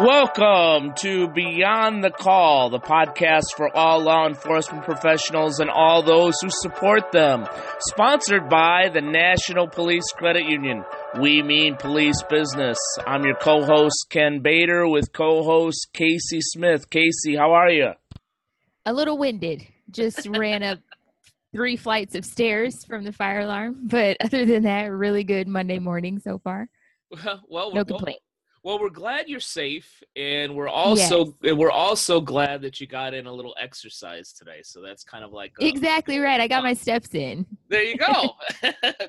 Welcome to Beyond the Call, the podcast for all law enforcement professionals and all those who support them. Sponsored by the National Police Credit Union. We mean police business. I'm your co host, Ken Bader, with co host Casey Smith. Casey, how are you? A little winded. Just ran up three flights of stairs from the fire alarm. But other than that, really good Monday morning so far. Well, well No complaint. Well, we're glad you're safe, and we're also and we're also glad that you got in a little exercise today. So that's kind of like a- Exactly right. I got my steps in. There you go.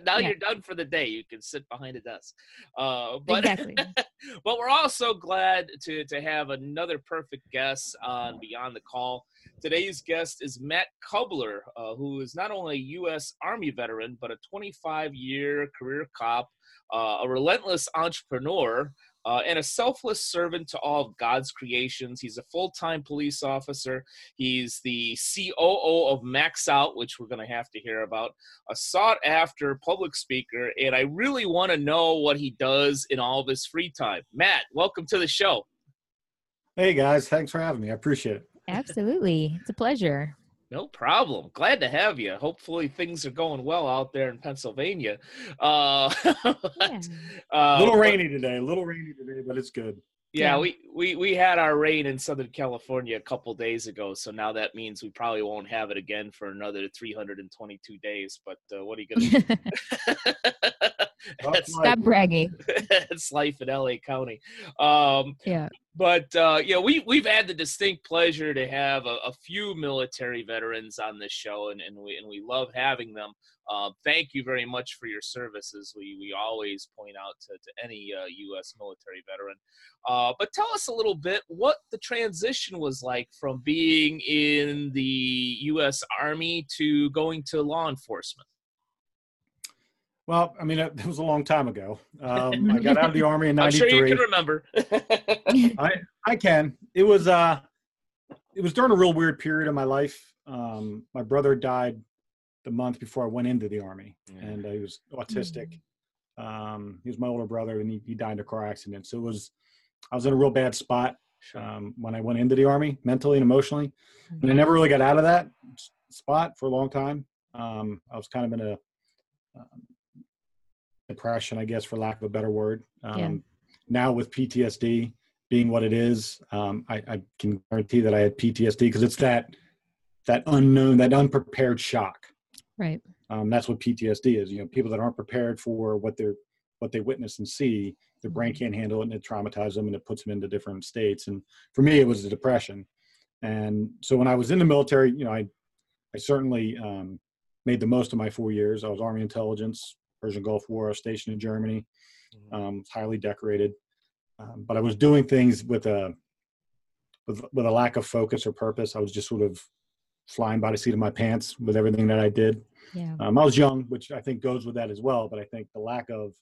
now Yeah. you're done for the day. You can sit behind a desk. Uh, but Exactly. but we're also glad to to have another perfect guest on Beyond the Call. Today's guest is Matt Cubbler, uh, who is not only a U.S. Army veteran but a 25 year career cop, uh, a relentless entrepreneur. Uh, and a selfless servant to all of God's creations. He's a full time police officer. He's the COO of Max Out, which we're going to have to hear about a sought after public speaker, and I really want to know what he does in all of his free time. Matt, welcome to the show. Hey guys, thanks for having me. I appreciate it. Absolutely. It's a pleasure. No problem. Glad to have you. Hopefully things are going well out there in Pennsylvania. Uh, but, Yeah. uh, A little but- rainy today, a little rainy today, but it's good. Yeah, Yeah. we, we we had our rain in Southern California a couple days ago, so now that means we probably won't have it again for another 322 days. But uh, what are you gonna do? That's life. Stop bragging. it's life in LA County. Um, Yeah. But uh, yeah, we we've had the distinct pleasure to have a, a few military veterans on this show, and, and we and we love having them. Uh, thank you very much for your services. We we always point out to, to any uh, U.S. military veteran. Uh, but tell us a little bit what the transition was like from being in the U.S. Army to going to law enforcement. Well, I mean, it was a long time ago. Um, I got out of the army in I'm sure you can remember. I I can. It was uh, it was during a real weird period of my life. Um, my brother died the month before I went into the army, Yeah. and uh, he was autistic. Um, he was my older brother, and he, he died in a car accident. So it was, I was in a real bad spot um, when I went into the army, mentally and emotionally. Mm-hmm. and I never really got out of that spot for a long time. Um, I was kind of in a um, depression, I guess, for lack of a better word. Um, Yeah. Now with PTSD being what it is, um, I, I can guarantee that I had PTSD because it's that that unknown, that unprepared shock. Right. Um, that's what PTSD is. You know, people that aren't prepared for what they're what they witness and see, their brain can't handle it, and it traumatizes them, and it puts them into different states. And for me, it was the depression. And so when I was in the military, you know, I I certainly um, made the most of my four years. I was Army Intelligence, Persian Gulf War, I was stationed in Germany, um, highly decorated. Um, but I was doing things with a with with a lack of focus or purpose. I was just sort of flying by the seat of my pants with everything that I did. Yeah. Um, I was young, which I think goes with that as well. But I think the lack of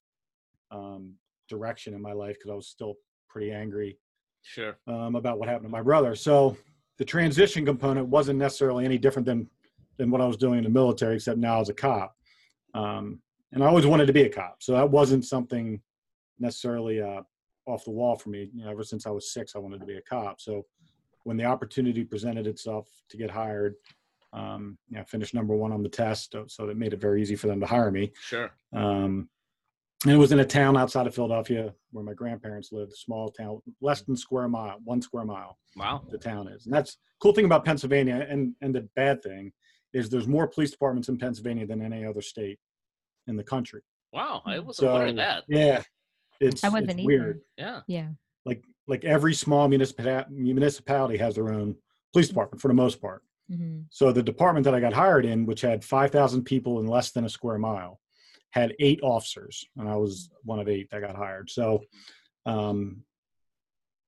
um, direction in my life, because I was still pretty angry Sure. um, about what happened to my brother. So the transition component wasn't necessarily any different than than what I was doing in the military, except now as a cop. Um, and I always wanted to be a cop, so that wasn't something necessarily uh, off the wall for me. You know, ever since I was six, I wanted to be a cop. So when the opportunity presented itself to get hired, um, you know, I finished number one on the test, so- that made it very easy for them to hire me. Sure. Um, and it was in a town outside of Philadelphia where my grandparents lived, a small town, less than square mile, one square mile Wow. the town is. And that's cool thing about Pennsylvania and, and the bad thing is there's more police departments in Pennsylvania than any other state in the country. Wow. I wasn't aware of that. yeah, it's, I wasn't it's weird. Yeah. Yeah. Like, like every small municipality, municipality has their own police department for the most part. hmm So the department that I got hired in, which had 5,000 people in less than a square mile, had eight officers, and I was one of eight that got hired. So um,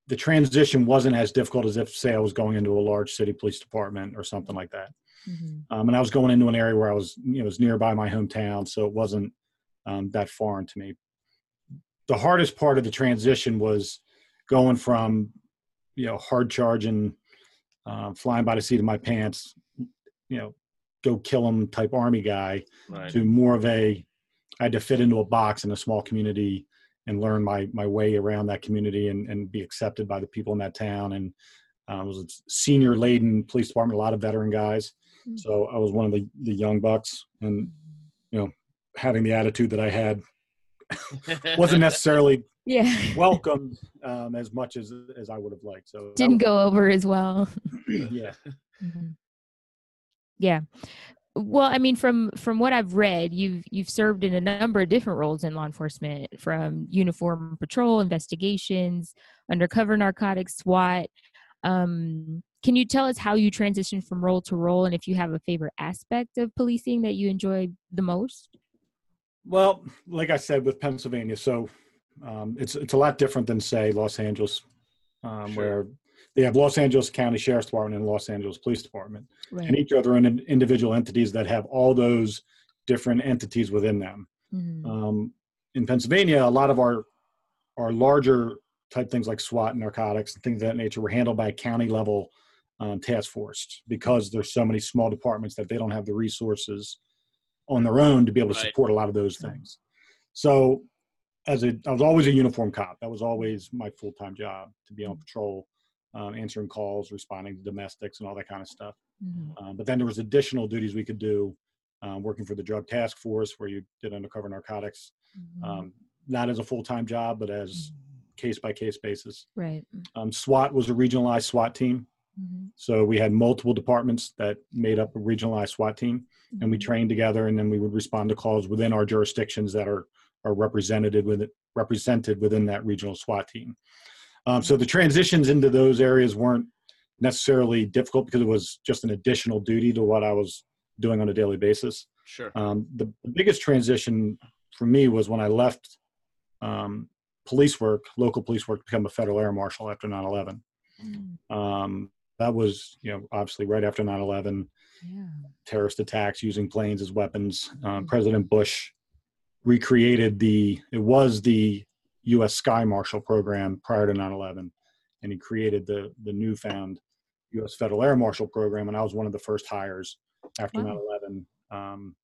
the transition wasn't as difficult as if, say, I was going into a large city police department or something like that. hmm Um, and I was going into an area where I was, you know, it was nearby my hometown, so it wasn't um, that foreign to me. The hardest part of the transition was going from, you know, hard charging, uh, flying by the seat of my pants, you know, go kill 'em type army guy Right. to more of a, I had to fit into a box in a small community and learn my my way around that community and, and be accepted by the people in that town. And uh, was a senior laden police department, a lot of veteran guys. Mm. So I was one of the, the young bucks, and you know, having the attitude that I had wasn't necessarily Yeah. welcomed um, as much as as I would have liked. So Didn't was- go over as well. yeah. Mhm. Yeah. Well, I mean, from from what I've read, you've you've served in a number of different roles in law enforcement, from uniform patrol investigations, undercover narcotics, SWAT. Um, can you tell us how you transitioned from role to role, and if you have a favorite aspect of policing that you enjoy the most? Well, like I said with Pennsylvania, so um, it's it's a lot different than say Los Angeles, um, Sure. where they have Los Angeles County Sheriff's Department and Los Angeles Police Department, and each other in individual entities that have all those different entities within them. Mhm. Um, in Pennsylvania, a lot of our our larger type things like SWAT and narcotics and things of that nature were handled by a county level um, task force because there's so many small departments that they don't have the resources on their own to be able to Right. support a lot of those things. So, as a, I was always a uniform cop. That was always my full time job to be on patrol, um, answering calls, responding to domestics, and all that kind of stuff. Mhm. Um, but then there was additional duties we could do, um, working for the drug task force, where you did undercover narcotics, Mhm. um, not as a full time job, but as case by case basis. right. Um, SWAT was a regionalized SWAT team, Mhm. so we had multiple departments that made up a regionalized SWAT team, and we Mhm. trained together, and then we would respond to calls within our jurisdictions that are are represented with it, represented within that regional SWAT team. Um, so the transitions into those areas weren't necessarily difficult because it was just an additional duty to what I was doing on a daily basis. Sure. Um, the, the biggest transition for me was when I left um, police work, local police work, to become a federal air marshal after 9 11. Mm, Um, that was, you know, obviously right after 9 11, Yeah. terrorist attacks using planes as weapons. Um, President Bush recreated the, it was the U.S. Sky Marshal program prior to 9 11, and he created the, the newfound U.S. Federal Air Marshal program, and I was one of the first hires after Wow. 9 11 um,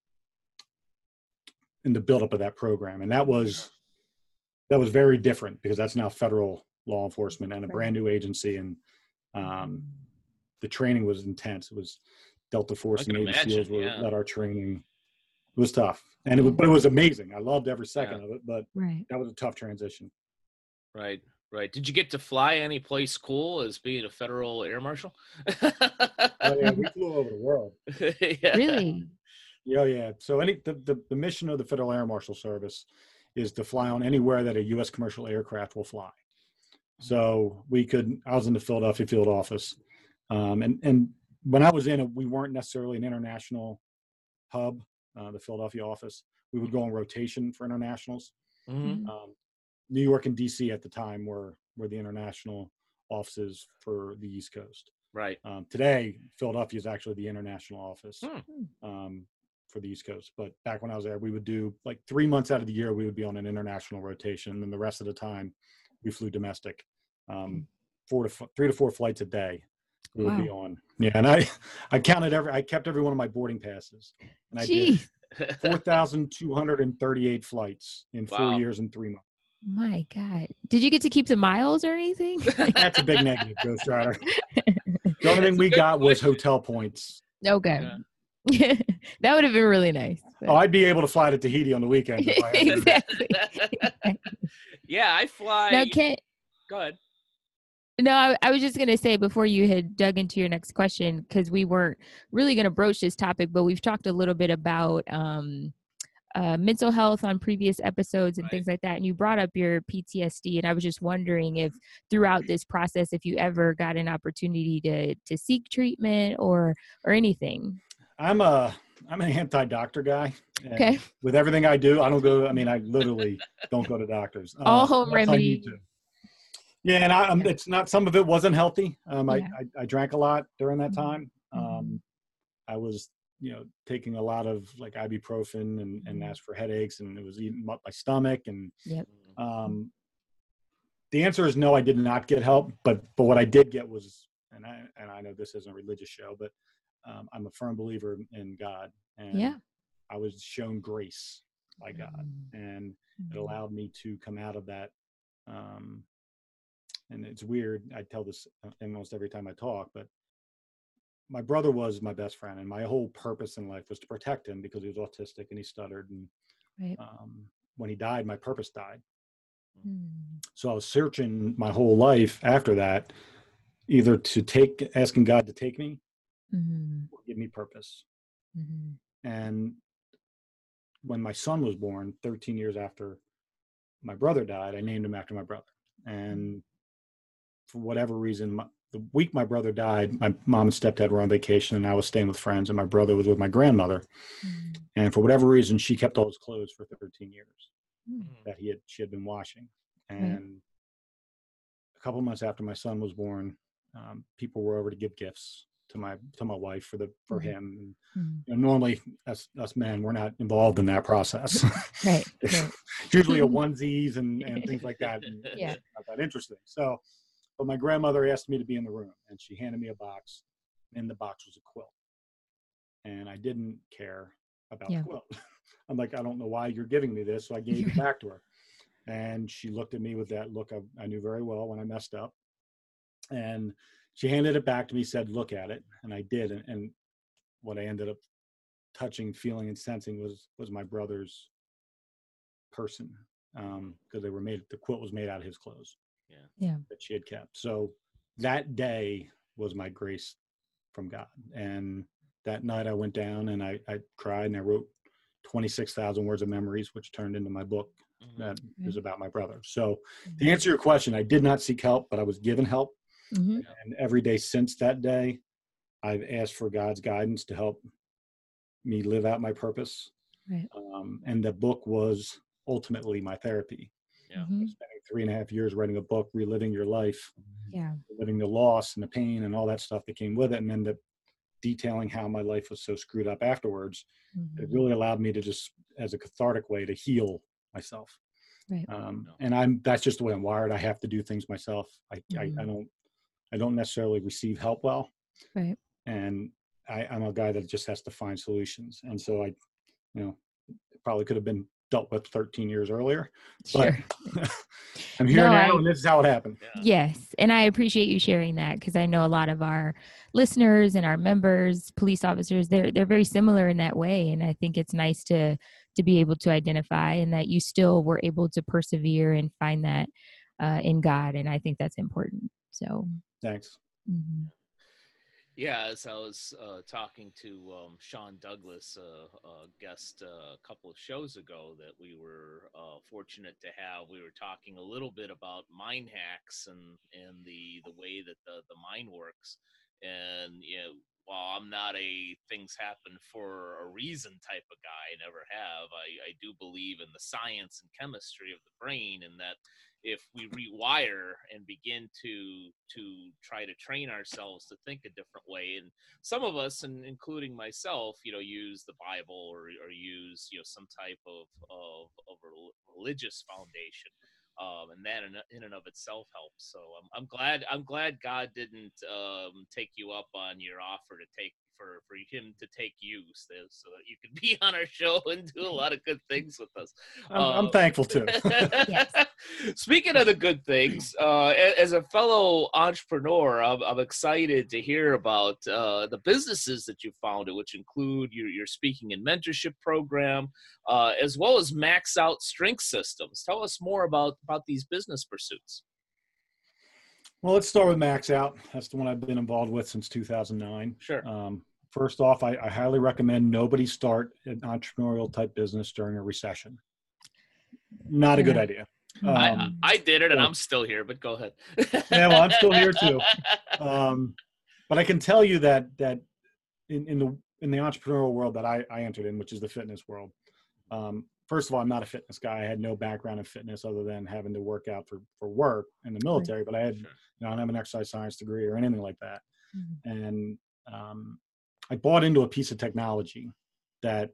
in the buildup of that program. And that was, that was very different because that's now federal law enforcement and a Right. brand new agency. And um, the training was intense. It was Delta Force and Navy SEALs were yeah. led our training. It was tough, and it was, but it was amazing. I loved every second of it, but Right. that was a tough transition. Right. Right. Did you get to fly any place cool as being a federal air marshal? Oh, yeah, we flew over the world. Yeah. Really? Yeah, yeah. So any the, the, the mission of the Federal Air Marshal Service is to fly on anywhere that a U.S. commercial aircraft will fly. So we could. I was in the Philadelphia field office, um, and and when I was in it, we weren't necessarily an international hub. Uh, the Philadelphia office. We would go on rotation for internationals. Mhm. Um, New York and D.C. at the time were were the international offices for the East Coast. Right. Um, today, Philadelphia is actually the international office Hmm. um, for the East Coast. But back when I was there, we would do like three months out of the year, we would be on an international rotation, and then the rest of the time, we flew domestic. Um, four to f- three to four flights a day, we would be on. Yeah, and I I counted every, I kept every one of my boarding passes, and I did four thousand two hundred and thirty-eight flights in four years and three months. My God. Did you get to keep the miles or anything? That's a big negative, Ghost Rider. The only thing we got was hotel points. okay. that would have been really nice. but- Oh, I'd be able to fly to Tahiti on the weekend. If I had to. exactly. yeah, I fly. Now, can Go ahead. No, I, I was just gonna say before you had dug into your next question because we weren't really gonna broach this topic, but we've talked a little bit about um, uh, mental health on previous episodes and Right. things like that, and you brought up your PTSD, and I was just wondering if throughout this process, if you ever got an opportunity to to seek treatment or or anything. I'm a I'm an anti-doctor guy. Okay. With everything I do, I don't go. I mean, I literally don't go to doctors. All uh, home unless I need remedy. to. Yeah, and I, um, it's not. Some of it wasn't healthy. Um, Yeah. I, I I drank a lot during that Mhm. time. Um, Mhm. I was you know taking a lot of like ibuprofen and and that's for headaches, and it was eating up my stomach. And Yep. um, the answer is no. I did not get help, but but what I did get was, and I and I know this isn't a religious show, but um, I'm a firm believer in God. And Yeah. I was shown grace by God, Mm-hmm. and it allowed me to come out of that. Um, and it's weird. I tell this uh, almost every time I talk, but my brother was my best friend, and my whole purpose in life was to protect him because he was autistic and he stuttered. And Right. um, when he died, my purpose died. Mm. So I was searching my whole life after that, either to take, asking God to take me, Mhm. or give me purpose. Mhm. And when my son was born, 13 years after my brother died, I named him after my brother. And for whatever reason, my, the week my brother died, my mom and stepdad were on vacation, and I was staying with friends, and my brother was with my grandmother. Mhm. And for whatever reason, she kept all his clothes for 13 years Mm. that he had she had been washing. And a couple months after my son was born, um, people were over to give gifts to my to my wife for the for Mhm. him. And, Mhm. you know, normally, us us men, we're not involved in that process. Right. Right. usually a onesies and, and things like that. And Yeah. Not that interesting. So, but my grandmother asked me to be in the room, and she handed me a box. In the box was a quilt, and I didn't care about Yeah. the quilt. I'm like, I don't know why you're giving me this, so I gave it back to her, and she looked at me with that look I, I knew very well when I messed up, and she handed it back to me, said, "Look at it," and I did, and, and what I ended up touching, feeling, and sensing was was my brother's person um, because they were made. The quilt was made out of his clothes. Yeah. Yeah. That she had kept. So that day was my grace from God, and that night I went down and I, I cried and I wrote twenty six thousand words of memories, which turned into my book Mhm. that Right. is about my brother. So Mhm. to answer your question, I did not seek help, but I was given help. Mhm. And every day since that day, I've asked for God's guidance to help me live out my purpose. Right. Um, and the book was ultimately my therapy. Yeah. Mhm. Spending three and a half years writing a book, reliving your life, Yeah. living the loss and the pain and all that stuff that came with it, and then the detailing how my life was so screwed up afterwards. It Mhm. really allowed me to just, as a cathartic way, to heal myself. Right. Um, and I'm that's just the way I'm wired. I have to do things myself. I, I, I Mhm. don't I don't necessarily receive help well. Right. And I, I'm a guy that just has to find solutions. And so I, you know, probably could have been dealt with 13 years earlier. But Sure. I'm here No, now, I- and this is how it happened. Yeah. Yes, and I appreciate you sharing that because I know a lot of our listeners and our members, police officers, they're they're very similar in that way, and I think it's nice to to be able to identify and that you still were able to persevere and find that uh, in God, and I think that's important. So, Thanks. mhm. Yeah, as I was uh, talking to um, Sean Douglas, uh, a guest uh, a couple of shows ago, that we were uh, fortunate to have. We were talking a little bit about mind hacks and and the the way that the the mind works. And you know, while I'm not a things happen for a reason type of guy, I never have. I, I do believe in the science and chemistry of the brain, and that if we rewire and begin to to try to train ourselves to think a different way and some of us and including myself you know use the bible or, or use you know some type of of, of religious foundation um, and that in, and of itself helps. So I'm, I'm glad i'm glad god didn't um, take you up on your offer to take for for him to take you so, so that you could be on our show and do a lot of good things with us I'm, I'm Uh, thankful too. Yes. Speaking of the good things, uh, as a fellow entrepreneur, I'm, I'm excited to hear about uh, the businesses that you founded, which include your, your speaking and mentorship program, uh, as well as Max Out Strength Systems. Tell us more about about these business pursuits. Well, let's start with Max Out. That's the one I've been involved with since 2009. Sure. Um, first off, I, I highly recommend nobody start an entrepreneurial type business during a recession. Not a good idea. I, I- Um, I did it, and yeah. I'm still here. But go ahead. Yeah, well, I'm still here too. um, but I can tell you that that in, in the in the entrepreneurial world that I, I entered in, which is the fitness world. Um, first of all, I'm not a fitness guy. I had no background in fitness other than having to work out for for work in the military. But I had, you know, I don't have an exercise science degree or anything like that. Mhm. And um, I bought into a piece of technology that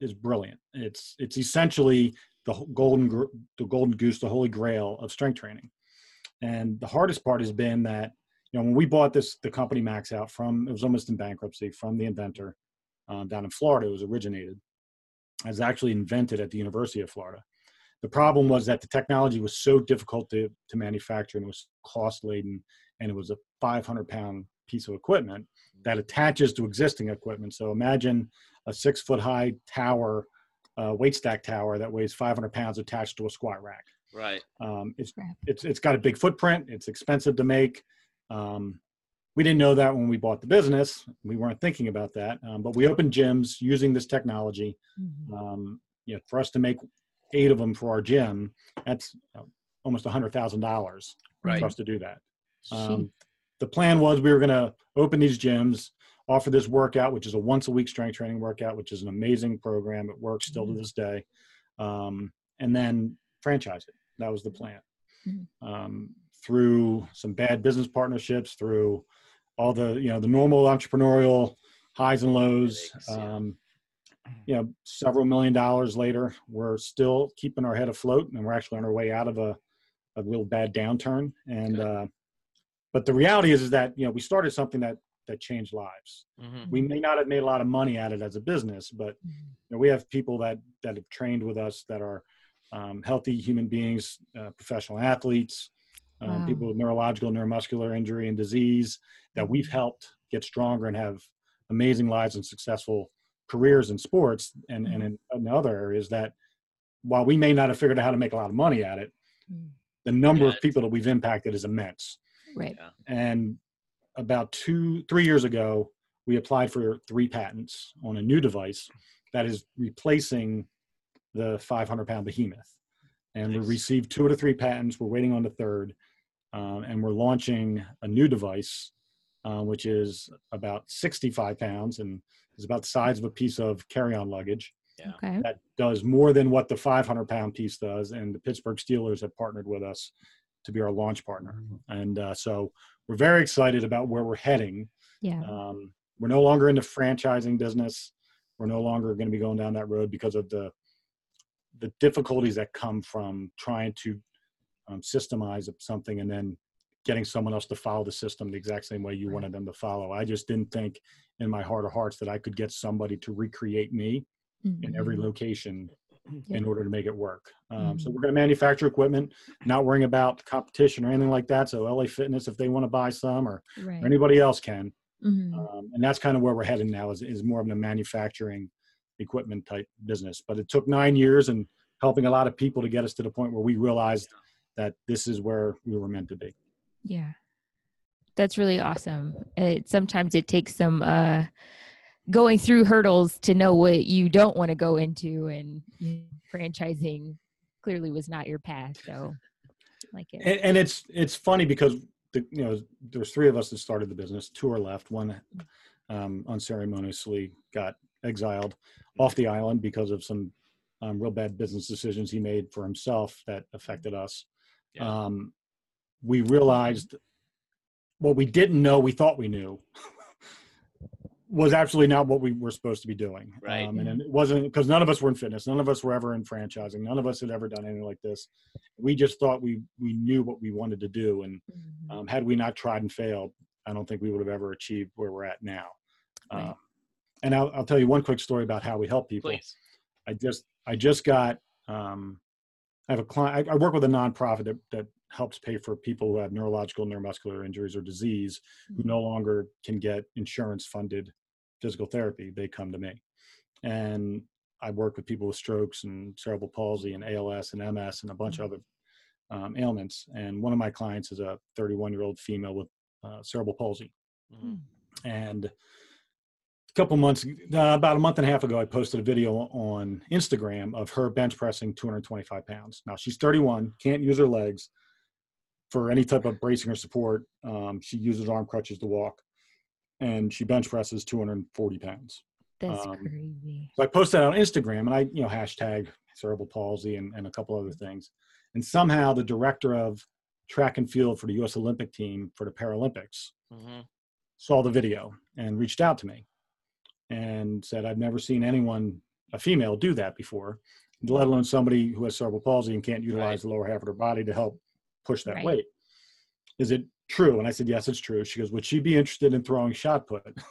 is brilliant. It's it's essentially the golden the golden goose, the holy grail of strength training. And the hardest part has been that you know when we bought this the company Max out from it was almost in bankruptcy from the inventor um, down in Florida. It was originated, was actually invented at the University of Florida. The problem was that the technology was so difficult to, to manufacture and it was cost laden, and it was a 500 pound piece of equipment that attaches to existing equipment. So imagine a six foot high tower, uh, weight stack tower that weighs 500 pounds attached to a squat rack. Right. Um, it's, it's, it's got a big footprint. It's expensive to make. Um, we didn't know that when we bought the business. We weren't thinking about that. Um, but we opened gyms using this technology. Mhm. Um, you know, for us to make eight of them for our gym, that's uh, almost a hundred thousand dollars Right. for us to do that. Um, the plan was we were going to open these gyms, offer this workout, which is a once a week strength training workout, which is an amazing program. It works still to Mhm. this day. Um, and then franchise it. That was the plan. Mhm. Um, through some bad business partnerships, through all the, you know, the normal entrepreneurial highs and lows. Um, you know, several million dollars later, we're still keeping our head afloat and we're actually on our way out of a, a real bad downturn. And, uh, but the reality is, is that, you know, we started something that, that changed lives. Mhm. We may not have made a lot of money at it as a business, but Mhm. you know, we have people that, that have trained with us that are um, healthy human beings, uh, professional athletes, Um, wow. people with neurological, neuromuscular injury and disease that we've mm-hmm. helped get stronger and have amazing lives and successful careers in sports and, and in, mm-hmm. in other areas that while we may not have figured out how to make a lot of money at it, Mm. the number Yeah, of people that we've impacted is immense. Right. And about two, three years ago, we applied for three patents on a new device that is replacing the 500 pound behemoth. And we received two or three patents. We're waiting on the third. Um, and we're launching a new device, uh, which is about 65 pounds and is about the size of a piece of carry on luggage Yeah. Okay. that does more than what the 500 pound piece does. And the Pittsburgh Steelers have partnered with us to be our launch partner. And uh, so we're very excited about where we're heading. Yeah. Um, we're no longer in the franchising business. We're no longer going to be going down that road because of the the difficulties that come from trying to um, systemize something and then getting someone else to follow the system the exact same way you Right. wanted them to follow. I just didn't think in my heart of hearts that I could get somebody to recreate me in every Mhm. location Yeah. in order to make it work. Um, So Mhm. we're going to manufacture equipment, not worrying about competition or anything like that. So LA Fitness, if they want to buy some, or, Right. or anybody else can, Mhm. um, and that's kind of where we're heading now. Is, is more of a manufacturing equipment type business. But it took nine years and helping a lot of people to get us to the point where we realized that this is where we were meant to be. Yeah. That's really awesome. It sometimes it takes some uh going through hurdles to know what you don't want to go into and franchising clearly was not your path. So like it. and, and it's it's funny because the, you know there's three of us that started the business two are left one um, unceremoniously got exiled off the island because of some um, real bad business decisions he made for himself that affected us Yeah. um, we realized what we didn't know we thought we knew was absolutely not what we were supposed to be doing Right. um, and it wasn't because none of us were in fitness none of us were ever in franchising none of us had ever done anything like this we just thought we we knew what we wanted to do and Mhm. um, had we not tried and failed i don't think we would have ever achieved where we're at now Right. um, and I'll, I'll tell you one quick story about how we help people Please. I just I just got um, I have a client. I, I work with a nonprofit that that helps pay for people who have neurological neuromuscular injuries or disease who no longer can get insurance funded physical therapy. They come to me, and I work with people with strokes and cerebral palsy and ALS and MS and a bunch of other um, ailments. And one of my clients is a 31 year old female with uh, cerebral palsy, Mhm. and a couple months uh, about a month and a half ago i posted a video on instagram of her bench pressing 225 pounds now she's 31 can't use her legs for any type of bracing or support um, she uses arm crutches to walk and she bench presses 240 pounds That's um, crazy. so I posted that on Instagram and I, you know, hashtag cerebral palsy and, and a couple other things. And somehow the director of track and field for the US Olympic team for the Paralympics Mhm. saw the video and reached out to me and said, I've never seen anyone, a female, do that before, let alone somebody who has cerebral palsy and can't utilize the lower half of their body to help push that Right. weight. Is it true? And I said, Yes, it's true. She goes, Would she be interested in throwing shot put?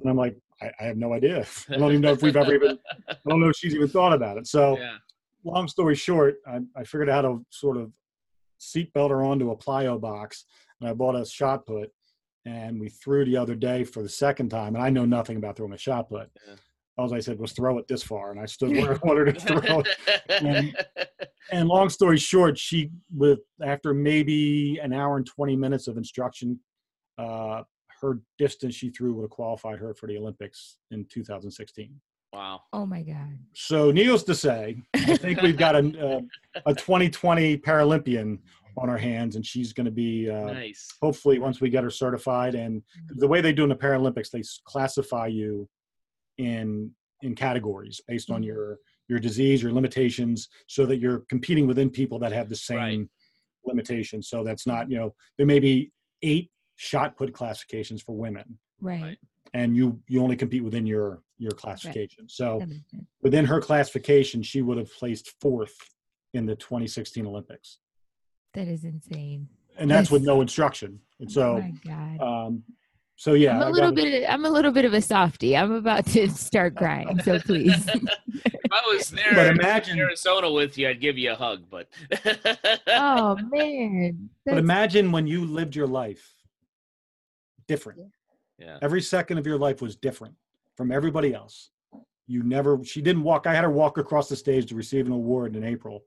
And I'm like, I, I have no idea. I don't even know if we've ever even. I don't know if she's even thought about it. So, Yeah. long story short, I, I figured out how to sort of seatbelt her onto a plyo box, and I bought a shot put, and we threw the other day for the second time, and I know nothing about throwing a shot put. Yeah. All I said was throw it this far, and I stood where I wanted to throw it. And, and long story short, she with after maybe an hour and twenty minutes of instruction, uh, her distance she threw would have qualified her for the Olympics in 2016. wow. Oh my God. So, needless to say, I think we've got a a, a 2020 Paralympian on our hands, and she's going to be uh, Nice. hopefully once we get her certified. And the way they do in the Paralympics, they classify you in in categories based on Mhm. your your disease, your limitations, so that you're competing within people that have the same Right. limitations. So that's not you know there may be eight shot put classifications for women, Right. Right. and you you only compete within your your classification. So That makes sense. within her classification, she would have placed fourth in the 2016 Olympics, That is insane. and that's with no instruction. And oh so, my God. um, so yeah, I'm a I little got- bit. I'm a little bit of a softie. I'm about to start crying. So please. If I was there But in imagine, Arizona with you, I'd give you a hug. But oh man. but imagine when you lived your life different. yeah. Every second of your life was different from everybody else. You never. She didn't walk. I had her walk across the stage to receive an award in April.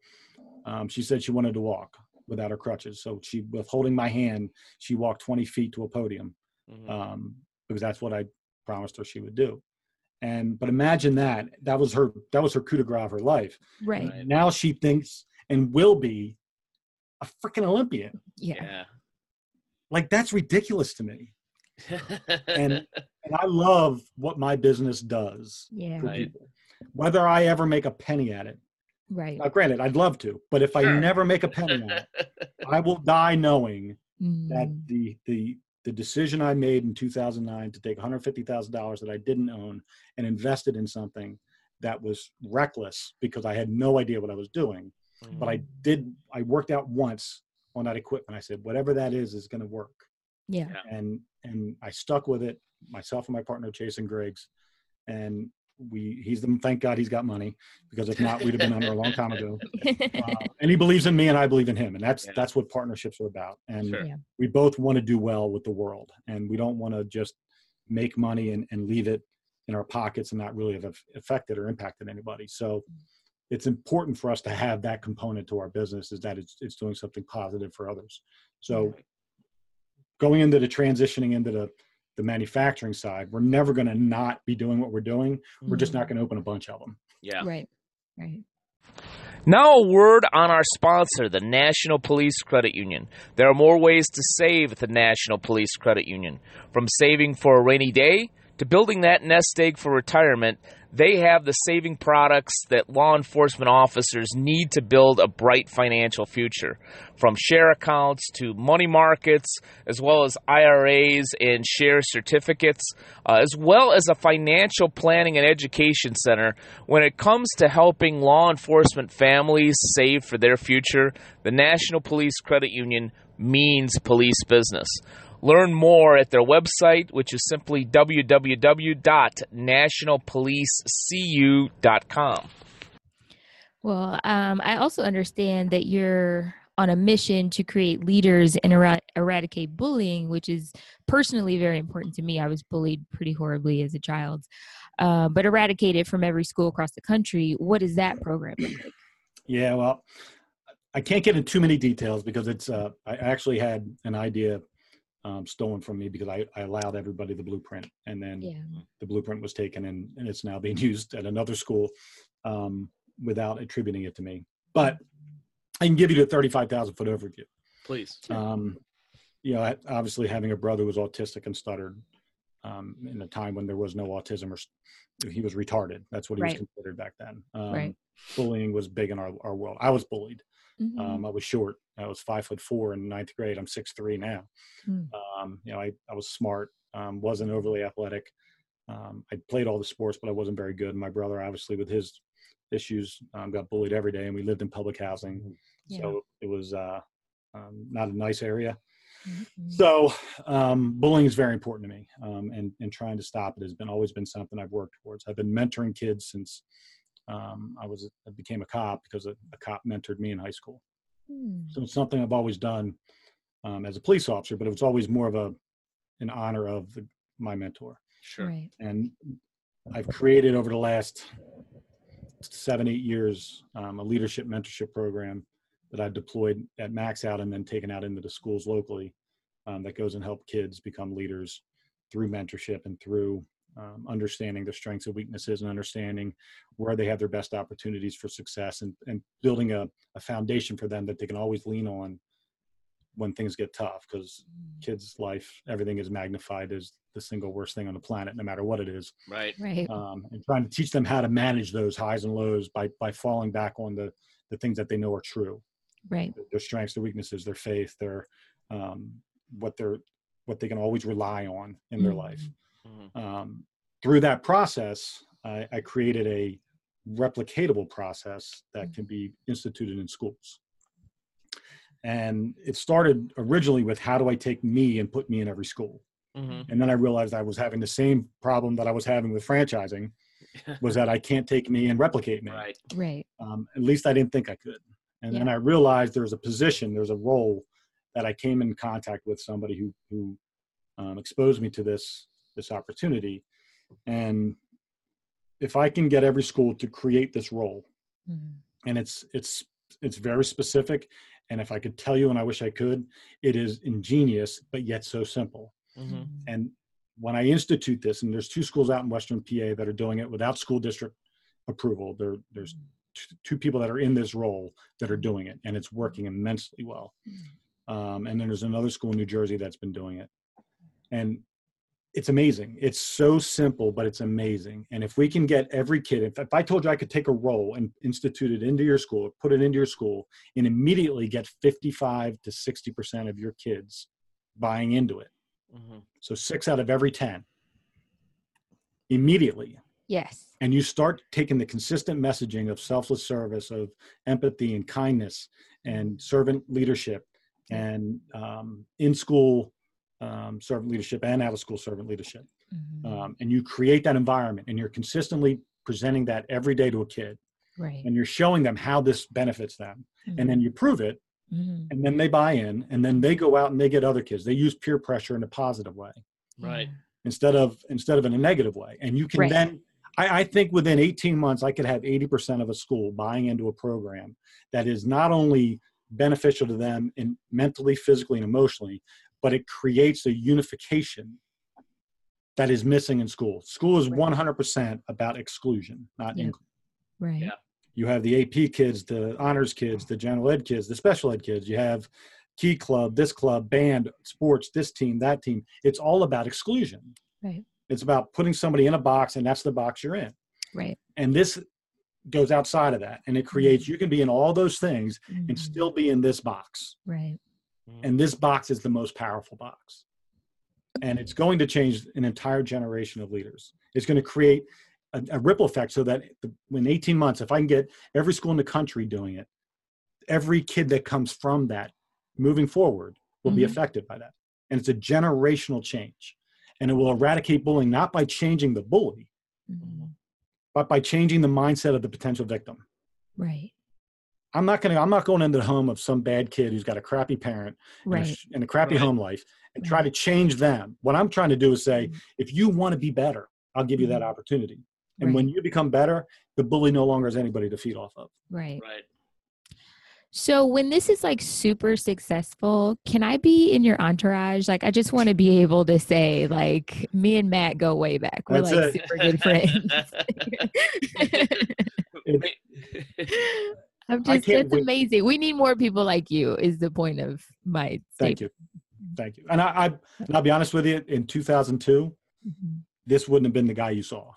Um, she said she wanted to walk without her crutches, so she, with holding my hand, she walked 20 feet to a podium. Mhm. um, because that's what I promised her she would do. And but imagine that that was her that was her coup de grace of her life. right. Right. Now she thinks and will be a freaking Olympian. Yeah. yeah. Like that's ridiculous to me. And and I love what my business does Yeah. for Right. people. Whether I ever make a penny at it. Right. Now, granted, I'd love to, but if I never make a penny on it, I will die knowing that Mm, the the the decision I made in 2009 to take $150,000 that I didn't own and invested in something that was reckless because I had no idea what I was doing. But I did. I worked out once on that equipment. I said, whatever that is, is going to work, yeah. Yeah. and and I stuck with it. Myself and my partner Jason Griggs, and we. He's the. Thank God he's got money because if not, we'd have been under a long time ago. Uh, and he believes in me, and I believe in him, and that's Yeah. that's what partnerships are about. And Sure. Yeah. we both want to do well with the world and we don't want to just make money and, and leave it in our pockets and not really have affected or impacted anybody so it's important for us to have that component to our business is that it's, it's doing something positive for others so going into the transitioning into the the manufacturing side we're never going to not be doing what we're doing we're just not mm. going to open a bunch of them yeah. Right. Right. Now, a word on our sponsor, the National Police Credit Union. There are more ways to save at the National Police Credit Union. From saving for a rainy day to building that nest egg for retirement, they have the saving products that law enforcement officers need to build a bright financial future. From share accounts to money markets, as well as IRAs and share certificates, uh, as well as a financial planning and education center. When it comes to helping law enforcement families save for their future, the National Police Credit Union means police business. Learn more at their website, which is simply www.nationalpolicecu.com. Well, um, I also understand that you're on a mission to create leaders and era- eradicate bullying, which is personally very important to me. I was bullied pretty horribly as a child, uh, but eradicate it from every school across the country. What is that program like? Yeah, well, I can't get into too many details because it's. Uh, I actually had an idea um, stolen from me because I, I allowed everybody the blueprint, and then Yeah. the blueprint was taken and, and it's now being used at another school um, without attributing it to me. But I can give you the thirty-five thousand foot overview. Please. Um, you know, obviously having a brother who was autistic and stuttered um, in a time when there was no autism or he was retarded. That's what he Right. was considered back then. Um, Right. Bullying was big in our, our world. I was bullied. Mhm. Um, I was short. I was five foot four in ninth grade. I'm six three now. Hmm. Um, you know, I, I was smart. Um, wasn't overly athletic. Um, I played all the sports, but I wasn't very good. My brother, obviously, with his issues, um, got bullied every day, and we lived in public housing, Yeah. so it was uh, um, not a nice area. Mhm. So um, bullying is very important to me, um, and and trying to stop it has been always been something I've worked towards. I've been mentoring kids since um, I was I became a cop because a, a cop mentored me in high school. Hmm. So it's something I've always done um, as a police officer, but it was always more of a in honor of the, my mentor. Sure. Right. And I've created over the last seven eight years um, a leadership mentorship program that I've deployed at Max out and then taken out into the schools locally um, that goes and help kids become leaders through mentorship and through um, understanding their strengths and weaknesses and understanding where they have their best opportunities for success and, and building a, a foundation for them that they can always lean on when things get tough because kids life everything is magnified as the single worst thing on the planet no matter what it is Right. Right. um, and trying to teach them how to manage those highs and lows by by falling back on the the things that they know are true Right. their strengths their weaknesses their faith their um, what they're what they can always rely on in their life Mhm. um, through that process I, I created a replicatable process that can be instituted in schools and it started originally with how do i take me and put me in every school Mhm. and then i realized i was having the same problem that i was having with franchising was that i can't take me and replicate me Right. Right. um, at least i didn't think i could and then i realized there's a position there's a role that i came in contact with somebody who who um, exposed me to this this opportunity and if i can get every school to create this role Mhm. and it's it's it's very specific and if i could tell you and i wish i could it is ingenious but yet so simple Mhm. and when I institute this, and there's two schools out in Western PA that are doing it without school district approval, there, there's t- two people that are in this role that are doing it, and it's working immensely well. Um, and then there's another school in New Jersey that's been doing it, and it's amazing. It's so simple, but it's amazing. And if we can get every kid, if, if I told you I could take a role and institute it into your school, put it into your school, and immediately get 55 to 60 percent of your kids buying into it. Mhm. So six out of every 10 immediately. Yes. And you start taking the consistent messaging of selfless service, of empathy and kindness and servant leadership and um, in school um, servant leadership and out of school servant leadership. Mhm. Um, and you create that environment and you're consistently presenting that every day to a kid right. and you're showing them how this benefits them. And then you prove it Mhm. and then they buy in and then they go out and they get other kids. They use peer pressure in a positive way. Right. Instead of instead of in a negative way and you can Right. then I, I think within 18 months i could have 80% of a school buying into a program that is not only beneficial to them in mentally physically and emotionally but it creates a unification that is missing in school school is 100% about exclusion not Yeah. inclusion Right. Yeah. you have the ap kids the honors kids the general ed kids the special ed kids you have key club this club band sports this team that team it's all about exclusion Right. it's about putting somebody in a box and that's the box you're in Right. and this goes outside of that and it creates you can be in all those things and Mhm. still be in this box Right. And this box is the most powerful box and it's going to change an entire generation of leaders it's going to create a, a ripple effect so that the, in 18 months if i can get every school in the country doing it every kid that comes from that moving forward will be Mhm. affected by that and it's a generational change and it will eradicate bullying not by changing the bully Mhm. but by changing the mindset of the potential victim Right. I'm not going to i'm not going into the home of some bad kid who's got a crappy parent and, a, sh- and a crappy Right. home life and try to change them. What I'm trying to do is say, Mhm. if you want to be better, I'll give you that Mhm. opportunity. And Right. when you become better, the bully no longer has anybody to feed off of. Right. Right. So when this is like super successful, can I be in your entourage? Like I just want to be able to say like me and Matt go way back. We're That's like it. super good friends. It- I'm just can't that's wait- amazing. We need more people like you is the point of my Thank statement. you. Thank you. And I, I, and I'll be honest with you, in 2002, Mhm. this wouldn't have been the guy you saw.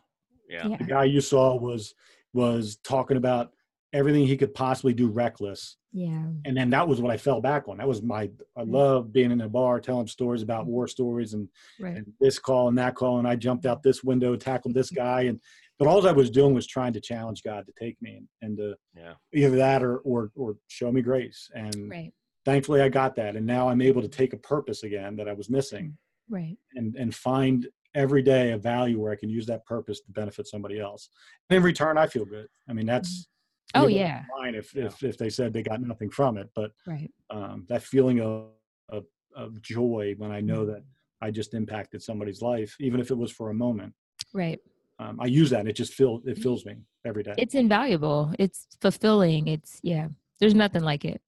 Yeah. Yeah. The guy you saw was was talking about everything he could possibly do reckless. Yeah. And then that was what I fell back on. That was my I Right. love being in a bar telling stories about war stories and Right. and this call and that call and I jumped out this window, tackled this guy and but all I was doing was trying to challenge God to take me and, and to Yeah. either that or or or show me grace. And Right. thankfully I got that. And now I'm able to take a purpose again that I was missing Right. and, and find every day a value where I can use that purpose to benefit somebody else. And in return, I feel good. I mean, that's, Oh you know, yeah. fine if, if, if they said they got nothing from it, but Right. um, that feeling of, of, of joy when I Mm-hmm. know that I just impacted somebody's life, even if it was for a moment. Right. Um, I use that and it just fills, it fills me every day. It's invaluable. It's fulfilling. It's yeah. There's nothing like it.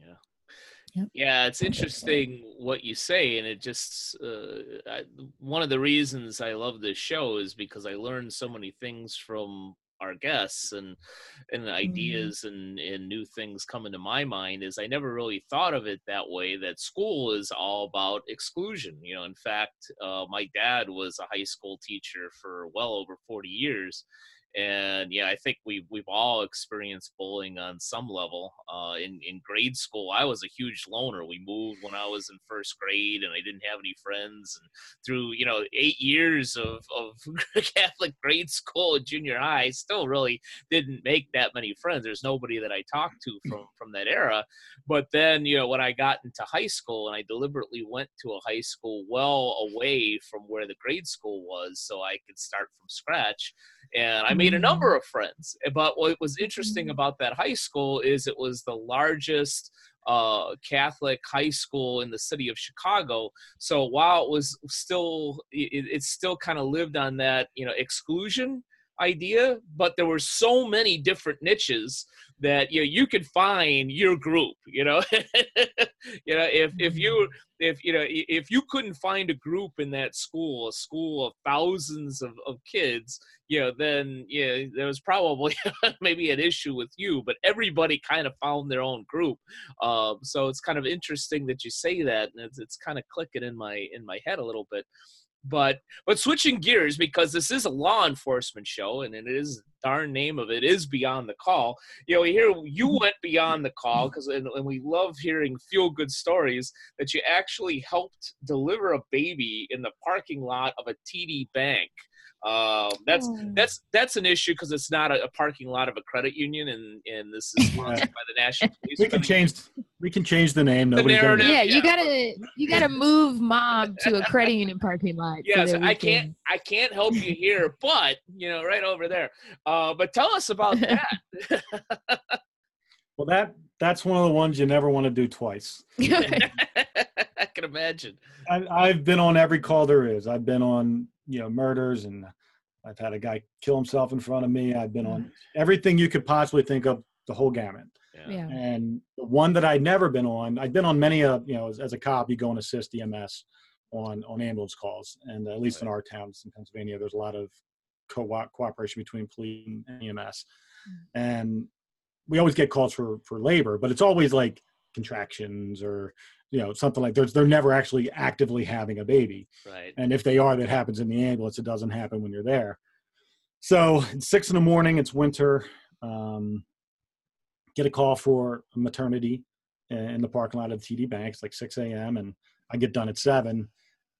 Yeah. Yep. Yeah, it's interesting what you say, and it just uh, I, one of the reasons I love this show is because I learned so many things from our guests and and ideas and and new things come into my mind is I never really thought of it that way that school is all about exclusion. You know in fact uh, my dad was a high school teacher for well over 40 years and yeah i think we've we've all experienced bullying on some level uh, in in grade school. I was a huge loner. We moved when i was in first grade and i didn't have any friends and through you know eight years of of catholic grade school and junior high I still really didn't make that many friends. There's nobody that i talked to from from that era. But then you know when i got into high school and i deliberately went to a high school well away from where the grade school was so i could start from scratch and I made a mm-hmm. number of friends. Eh, but what was interesting mm-hmm. about that high school is it was the largest uh, Catholic high school in the city of Chicago. So while it was still, it, it still kind of lived on that, you know, exclusion idea, but there were so many different niches that you know you could find your group. You know, you know if if you if you know if you couldn't find a group in that school, a school of thousands of, of kids, you know, then yeah, there was probably maybe an issue with you. But everybody kind of found their own group. Um, so it's kind of interesting that you say that, and it's, it's kind of clicking in my in my head a little bit but but switching gears because this is a law enforcement show and it is darn name of it is beyond the call. You know here you mm-hmm. went beyond the call because and, and we love hearing feel good stories that you actually helped deliver a baby in the parking lot of a td bank um, that's Oh. that's that's an issue because it's not a, a parking lot of a credit union, and and this is sponsored by the National Police. we can change, we can change the name. Nobody's gonna narrative. yeah, yeah. you gotta you gotta move mom to a credit union parking lot. so Yes, that we I can't. I can't help you here, but you know, right over there. Uh, but tell us about that. Well, that that's one of the ones you never want to do twice. I can imagine. I, I've been on every call there is. I've been on you know murders, and I've had a guy kill himself in front of me. I've been on everything you could possibly think of, the whole gamut. yeah. And the one that I'd never been on, I've been on many of you know as, as a cop, you go and assist EMS on on ambulance calls, and at least in our towns in Pennsylvania, there's a lot of co cooperation between police and EMS, mm. and we always get calls for for labor, but it's always like contractions or you know something like there's they're never actually actively having a baby Right. and if they are that happens in the ambulance it doesn't happen when you're there so it's six in the morning it's winter um, get a call for maternity in the parking lot of the td bank it's like 6 a.m and i get done at 7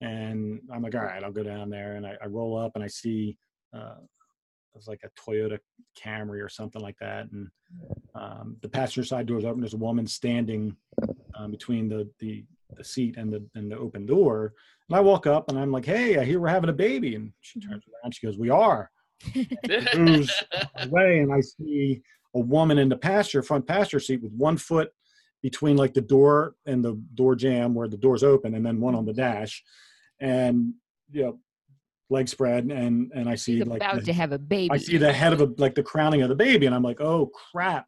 and i'm like all right i'll go down there and i, I roll up and i see uh, it's like a toyota camry or something like that and um, the passenger side door is open there's a woman standing um, between the, the the seat and the and the open door and I walk up and I'm like, "Hey, I hear we're having a baby." And she turns around. She goes, "We are." Moves away, and I see a woman in the passenger front passenger seat with one foot between like the door and the door jam where the door's open, and then one on the dash, and you know, leg spread, and and I see He's like about the- to have a baby. I see the head of a like the crowning of the baby, and I'm like, "Oh crap."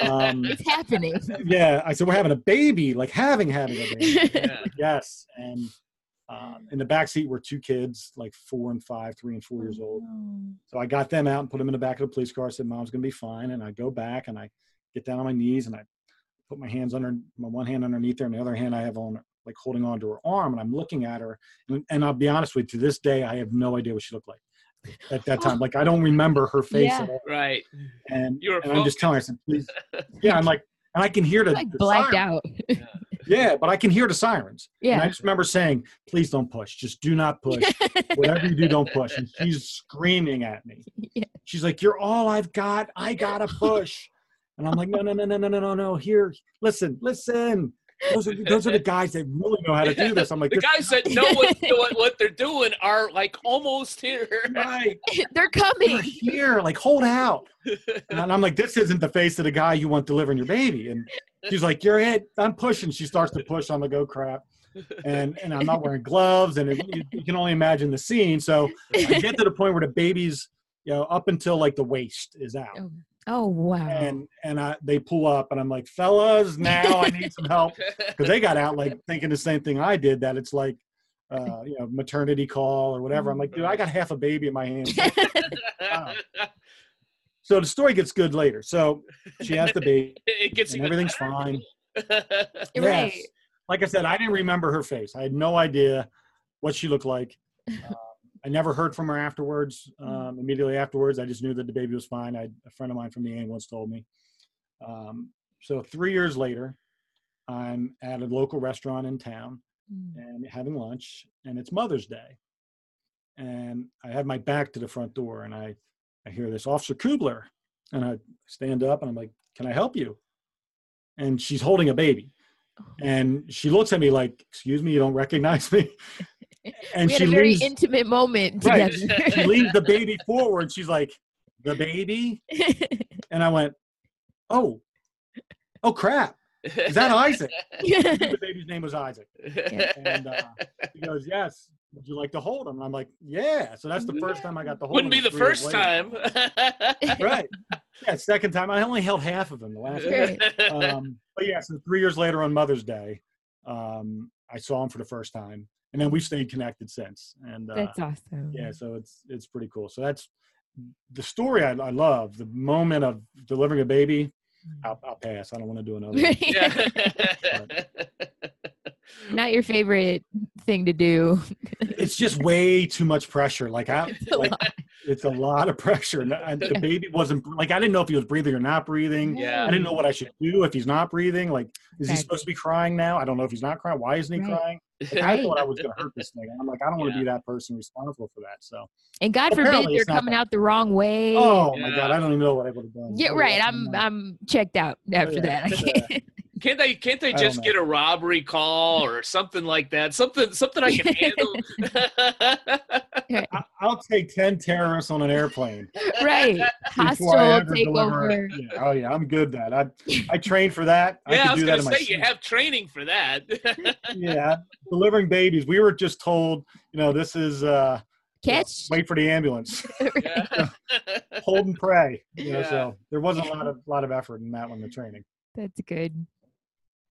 Um, It's happening. yeah, I said we're having a baby, like having having a baby. Yeah. yes, and um, in the back seat were two kids, like four and five, three and four years old. So I got them out and put them in the back of the police car. I said, "Mom's gonna be fine." And I go back and I get down on my knees and I put my hands under my one hand underneath her, and the other hand I have on like holding onto her arm, and I'm looking at her. And, and I'll be honest with you, to this day, I have no idea what she looked like at that time. Like I don't remember her face Yeah. at all. right. And, You were and I'm just telling her, I said, "Please." Yeah, I'm like, and I can hear the like the blacked siren. out. Yeah, but I can hear the sirens. Yeah. And I just remember saying, please don't push. Just do not push. Whatever you do, don't push. And she's screaming at me. Yeah. She's like, You're all I've got. I gotta push. And I'm like, No, no, no, no, no, no, no, no. Here, listen, listen. Those are those are the guys that really know how to do this. I'm like, the guys that know what, what what they're doing are like almost here. right, They're they're coming. here, like hold out. And I'm like, this isn't the face of the guy you want delivering your baby. And she's like, you're it. I'm pushing. She starts to push on the go crap. And and I'm not wearing gloves, and it, you, you can only imagine the scene. So I get to the point where the baby's, you know, up until like the waist is out. Oh, oh wow. And and I they pull up and I'm like, fellas, now I need some help. Because they got out like thinking the same thing I did, that it's like uh, you know, maternity call or whatever. I'm like, dude, I got half a baby in my hands. Wow. So the story gets good later. So she has the baby it gets and even everything's fine. better. Right. Yes. Like I said, I didn't remember her face. I had no idea what she looked like. Um, I never heard from her afterwards. Um, immediately afterwards, I just knew that the baby was fine. I, a friend of mine from the ambulance told me. Um, so three years later, I'm at a local restaurant in town Mm. and having lunch, and it's Mother's Day. And I have my back to the front door, and I, I hear this Officer Cubbler, and I stand up, and I'm like, "Can I help you?" And she's holding a baby, Oh. and she looks at me like, "Excuse me, you don't recognize me?" And we had she a very leans, intimate moment Right. together. she leans the baby forward. She's like, "The baby," and I went, "Oh, oh crap! Is that Isaac?" the baby's name was Isaac. And uh, he goes, "Yes. Would you like to hold him?" And I'm like, "Yeah." So that's the first time I got to hold Wouldn't be him. the three years first later. time. right? Yeah, second time. I only held half of him the last. time. Um, but yeah, so three years later on Mother's Day, um, I saw him for the first time, and then we've stayed connected since. And uh, That's awesome. yeah, so it's it's pretty cool. So that's the story I, I love. The moment of delivering a baby. I'll, I'll pass. I don't want to do another. one. Not your favorite thing to do. it's just way too much pressure. Like I, A like, lot. It's a lot of pressure. And and the baby wasn't like I didn't know if he was breathing or not breathing. Yeah. I didn't know what I should do if he's not breathing. Like, is he supposed to be crying now? I don't know if he's not crying. Why isn't he Right. crying? Like, I thought I was going to hurt this thing. And I'm like, I don't want to Yeah. be that person responsible for that. So, And God forbid Apparently they're coming that- out the wrong way. oh my god, I don't even know what I would have done. yeah, I right. I'm him. I'm checked out after Yeah. that. Can't they? Can't they just get a robbery call or something like that? Something, something I can handle. I- I'll take ten terrorists on an airplane right. before Hostile takeover. Yeah, oh yeah, I'm good at that. I I trained for that. I yeah, could I was gonna say you have training for that. yeah, delivering babies. We were just told, you know, this is uh Catch. wait for the ambulance, Yeah. hold and pray. You know, Yeah. so there wasn't a lot of lot of effort in that one, the training. That's good.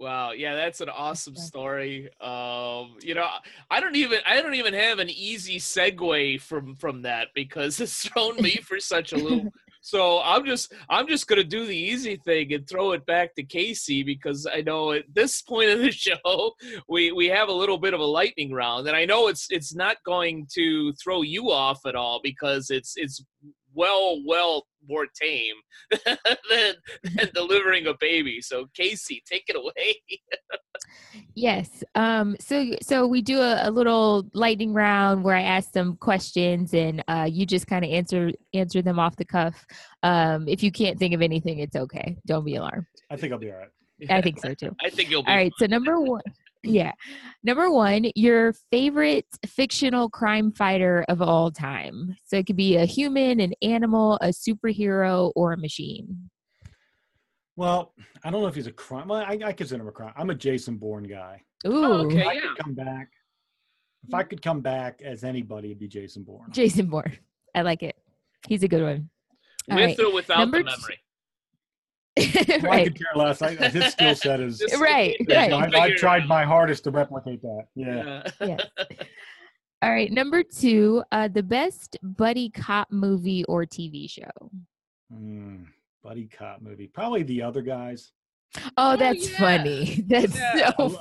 Wow, yeah, that's an awesome story. Um, you know, I don't even I don't even have an easy segue from from that because it's thrown me for such a loop. So I'm just I'm just gonna do the easy thing and throw it back to Casey because I know at this point of the show we we have a little bit of a lightning round and I know it's it's not going to throw you off at all because it's it's well well more tame than, than delivering a baby. So Casey, take it away. Yes. Um. So so we do a, a little lightning round where I ask some questions and uh, you just kind of answer answer them off the cuff. Um. If you can't think of anything, it's okay. Don't be alarmed. I think I'll be all right. I think so too. I think you'll be All right. So number one. Yeah. Number one, your favorite fictional crime fighter of all time. So it could be a human, an animal, a superhero, or a machine. Well, I don't know if he's a crime. Well, I, I consider him a crime. I'm a Jason Bourne guy. Ooh, oh, okay. If I yeah. could come back, if I mm-hmm. could come back as anybody, it'd be Jason Bourne. Jason Bourne. I like it. He's a good one. All with right. or without Number the t- memory. Well, I could care less. I, his skill set is. Right, just right. I've, I've tried my hardest to replicate that. Yeah. Yeah. Yes. All right. Number two, uh, the best buddy cop movie or TV show. Mm, buddy cop movie. Probably the other guys. Oh, Oh, that's yeah. funny. That's Yeah. so.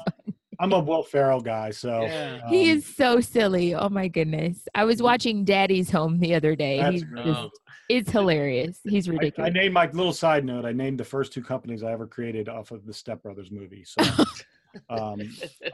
I'm a Will Ferrell guy, so Yeah. He um, is so silly. Oh my goodness. I was watching Daddy's Home the other day. That's He's great. just, Oh. It's hilarious. He's I, I ridiculous. named my little side note. I named the first two companies I ever created off of the Step Brothers movie. So um,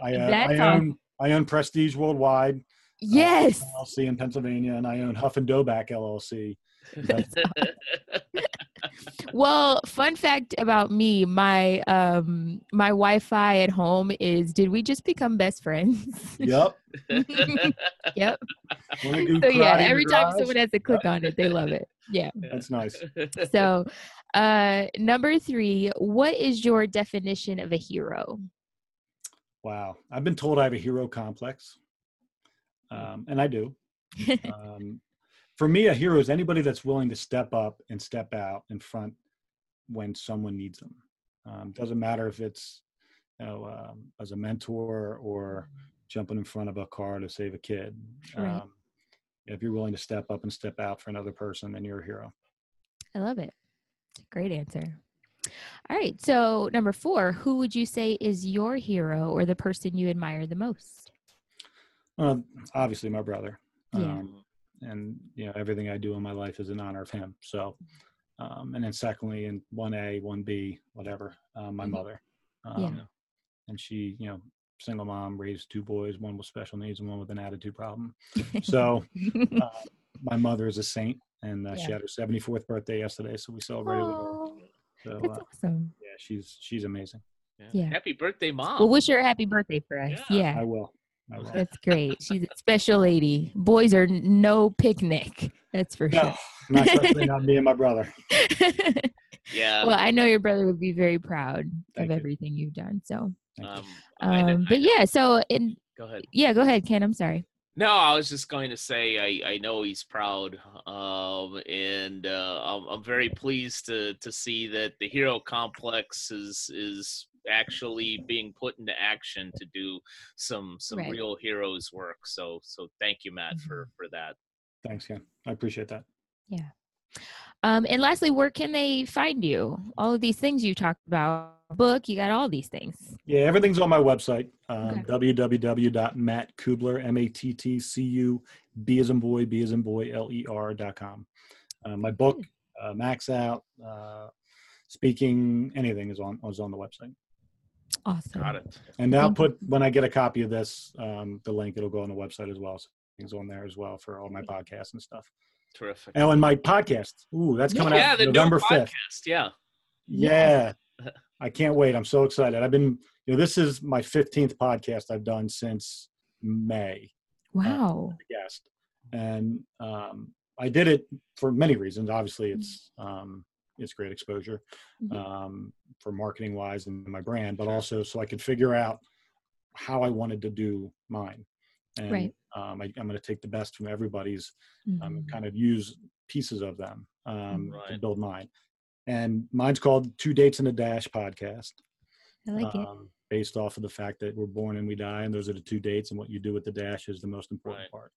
I, uh, I own I own Prestige Worldwide yes. LLC in Pennsylvania, and I own Huff and Doback LLC well, fun fact about me, my um my Wi-Fi at home is did we just become best friends? Yep. yep. So yeah, every time garage? someone has to click on it, they love it. Yeah. That's nice. So uh number 3, what is your definition of a hero? Wow. I've been told I have a hero complex. Um, and I do. Um, for me, a hero is anybody that's willing to step up and step out in front when someone needs them. Um, doesn't matter if it's you know um, as a mentor or jumping in front of a car to save a kid. Right. Um, if you're willing to step up and step out for another person, then you're a hero. I love it. Great answer. All right. So, number four, who would you say is your hero or the person you admire the most? Uh, obviously, my brother. Yeah. Um, and you know everything I do in my life is in honor of him. So, um, and then secondly, in one A, one B, whatever, uh, my Mhm. mother. Um, Yeah. And she, you know, single mom, raised two boys, one with special needs and one with an attitude problem. So, uh, my mother is a saint, and uh, she had her 74th birthday yesterday, so we celebrated with her. So, that's uh, awesome. yeah, she's she's amazing. Yeah. Happy birthday, mom. Well, wish her a happy birthday for us. Yeah. Yeah. I will. I will. That's great. She's a special lady. Boys are no picnic. That's for No, not especially not me and my brother. yeah. well, I know your brother would be very proud Thank of you. everything you've done. So, um, um, but yeah. So, in Go ahead. yeah, go ahead, Ken. I'm sorry. No, I was just going to say I, I know he's proud, um, and uh, I'm, I'm very pleased to to see that the hero complex is is actually being put into action to do some some Right. real heroes work. So so thank you, Matt, for for that. Thanks, Ken. I appreciate that. Yeah. Um, and lastly, where can they find you? All of these things you talked about. Book, you got all these things. Yeah, everything's on my website, um, Okay. www.mattcubbler, M-A-T-T-C-U, B as in boy, B as in boy, L-E-R dot com. Uh, my book, uh, Max Out, uh, speaking, anything is on is on the website. Awesome. Got it. And I'll put when I get a copy of this, um, the link it'll go on the website as well. So things on there as well for all my podcasts and stuff. Terrific. Oh, and my podcast. Ooh, that's coming yeah, out the November fifth. podcast. Yeah. Yeah. I can't wait. I'm so excited. I've been, you know, this is my 15th podcast I've done since May, Wow. guest. And um, I did it for many reasons. Obviously, it's um, it's great exposure Mhm. um, for marketing wise and my brand, but also so I could figure out how I wanted to do mine. And Right. um, I, I'm going to take the best from everybody's um, Mhm. and kind of use pieces of them um, to build mine. And mine's called Two Dates in a Dash podcast, I like it. um, based off of the fact that we're born and we die, and those are the two dates, and what you do with the dash is the most important Right. part.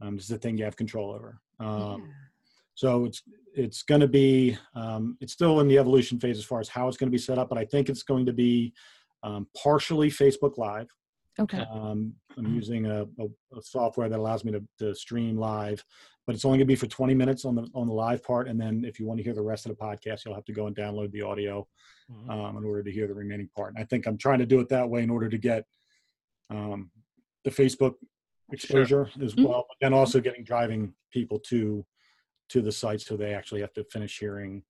Um, it's the thing you have control over. Um, Yeah. So it's it's going to be um, it's still in the evolution phase as far as how it's going to be set up, but I think it's going to be um, partially Facebook Live. Okay. Um, I'm using a, a, a software that allows me to, to stream live, but it's only going to be for 20 minutes on the on the live part, and then if you want to hear the rest of the podcast, you'll have to go and download the audio Mhm. um, in order to hear the remaining part. And I think I'm trying to do it that way in order to get um, the Facebook exposure as Mhm. well, and also getting driving people to to the site so they actually have to finish hearing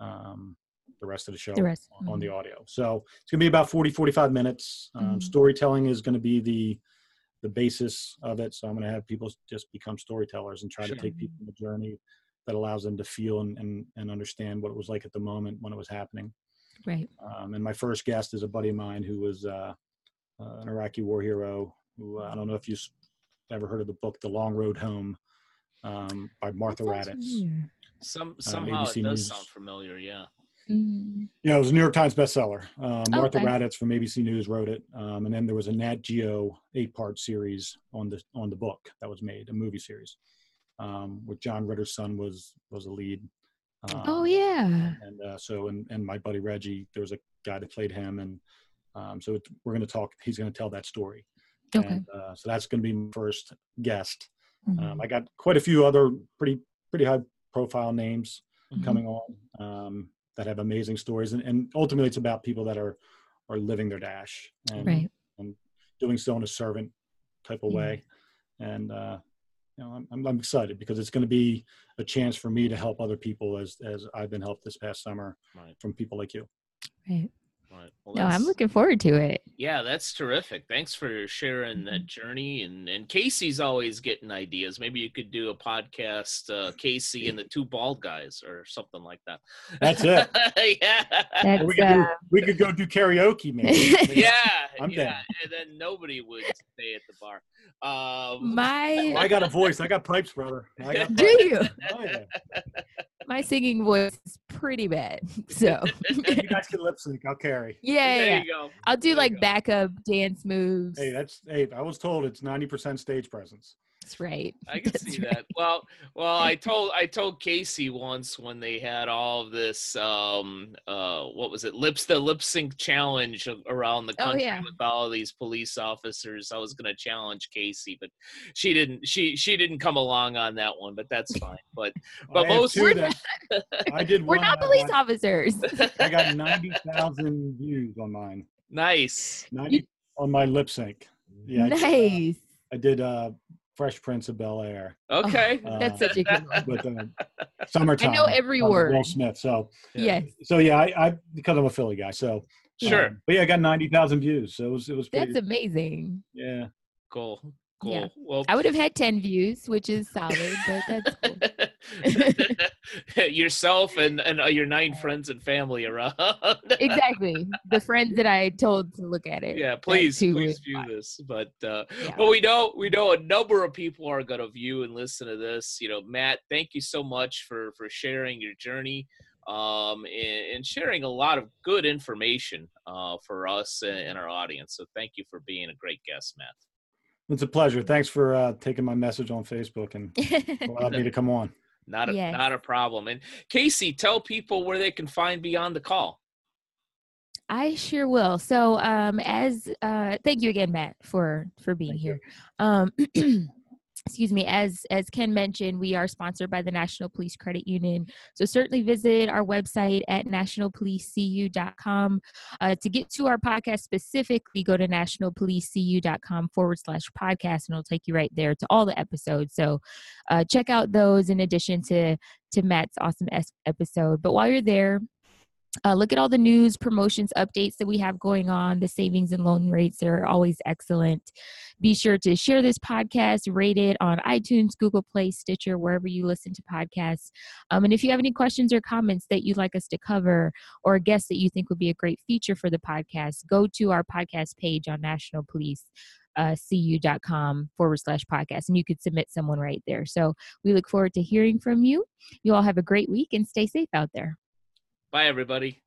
um, the rest of the show The rest. on- on the Mhm. audio. So it's going to be about 40, 45 minutes. Um, Mhm. Storytelling is going to be the the basis of it. So I'm going to have people just become storytellers and try Sure. to take people on a journey that allows them to feel and, and, and understand what it was like at the moment when it was happening. Right. Um, and my first guest is a buddy of mine who was uh, uh, an Iraqi war hero. Who uh, I don't know if you've ever heard of the book "The Long Road Home" um, by Martha That sounds Raddatz. familiar. Some somehow it ABC does News. sound familiar. Yeah. Mm. Yeah, it was a New York Times bestseller. Um, Martha Okay. Raddatz from ABC News wrote it, um, and then there was a Nat Geo eight-part series on the on the book that was made, a movie series, um, with John Ritter's son was was a lead. Um, Oh yeah. and uh, so and and my buddy Reggie, there was a guy that played him, and um, so it, we're going to talk. He's going to tell that story. Okay. And, uh, so that's going to be my first guest. Mhm. Um, I got quite a few other pretty pretty high profile names Mhm. coming on um, that have amazing stories, and, and ultimately it's about people that are are living their dash and Right. doing so in a servant type of Yeah. way. And uh, you know, I'm, I'm, I'm excited because it's going to be a chance for me to help other people as as I've been helped this past summer Right. from people like you. Right. Right. Well, No, I'm looking forward to it. Yeah, that's terrific. Thanks for sharing Mm-hmm. that journey. And and Casey's always getting ideas. Maybe you could do a podcast, uh, Casey and the two bald guys, or something like that. That's it. yeah. That's, we could do, uh, we could go do karaoke, man. yeah, I'm yeah, down. and then nobody would stay at the bar. Um, my I got a voice. I got pipes, brother. I got do you? Oh, yeah. My singing voice is pretty bad. So You guys can lip sync. I'll carry. yeah, there yeah. you go. I'll do There like backup dance moves. Hey, that's hey. I was told it's ninety percent stage presence. That's right. I can That's see right. that. Well, well, I told I told Casey once when they had all of this um uh what was it lips the lip sync challenge around the Oh, country yeah. with all these police officers. I was gonna challenge Casey, but she didn't. She she didn't come along on that one, but that's fine. But But I most- We're that I did. We're not police got- officers. I got ninety thousand views on mine. nice. Ninety on my lip sync. Yeah, I did, uh, nice. I did uh, Fresh Prince of Bel Air Okay. Uh, That's such a good one. with uh, summertime. every uh, with word. Will Smith. So Yes. so yeah, I, I because I'm a Philly guy. So Sure. um, but yeah, I got ninety thousand views. So it was it was pretty. That's amazing. yeah. Cool. Cool. Yeah. Well, I would have had 10 views, which is solid, but that's cool. yourself and and uh, your nine friends and family around. exactly. The friends that I told to look at it. yeah, please, too please view fine. this. But uh, Yeah. but we know we know a number of people are going to view and listen to this. You know, Matt, thank you so much for for sharing your journey um and, and sharing a lot of good information uh for us and, and our audience. So thank you for being a great guest, Matt. It's a pleasure. Thanks for uh, taking my message on Facebook and allowed me to come on. Not a Yes. not a problem. And Casey, tell people where they can find Beyond the Call. I sure will. So, um, as uh, thank you again, Matt, for for being Thank you. here. Um, excuse me. As as Ken mentioned, we are sponsored by the National Police Credit Union. So certainly visit our website at nationalpolicecu.com. Uh, to get to our podcast specifically, go to nationalpolicecu.com forward slash podcast, and it'll take you right there to all the episodes. So uh, check out those in addition to to Matt's awesome episode. But while you're there, uh, look at all the news, promotions, updates that we have going on. The savings and loan rates are always excellent. Be sure to share this podcast, rate it on iTunes, Google Play, Stitcher, wherever you listen to podcasts. Um, and if you have any questions or comments that you'd like us to cover or a guest that you think would be a great feature for the podcast, go to our podcast page on National Police. Uh, cu.com forward slash podcast and you could submit someone right there so we look forward to hearing from you you all have a great week and stay safe out there Bye everybody.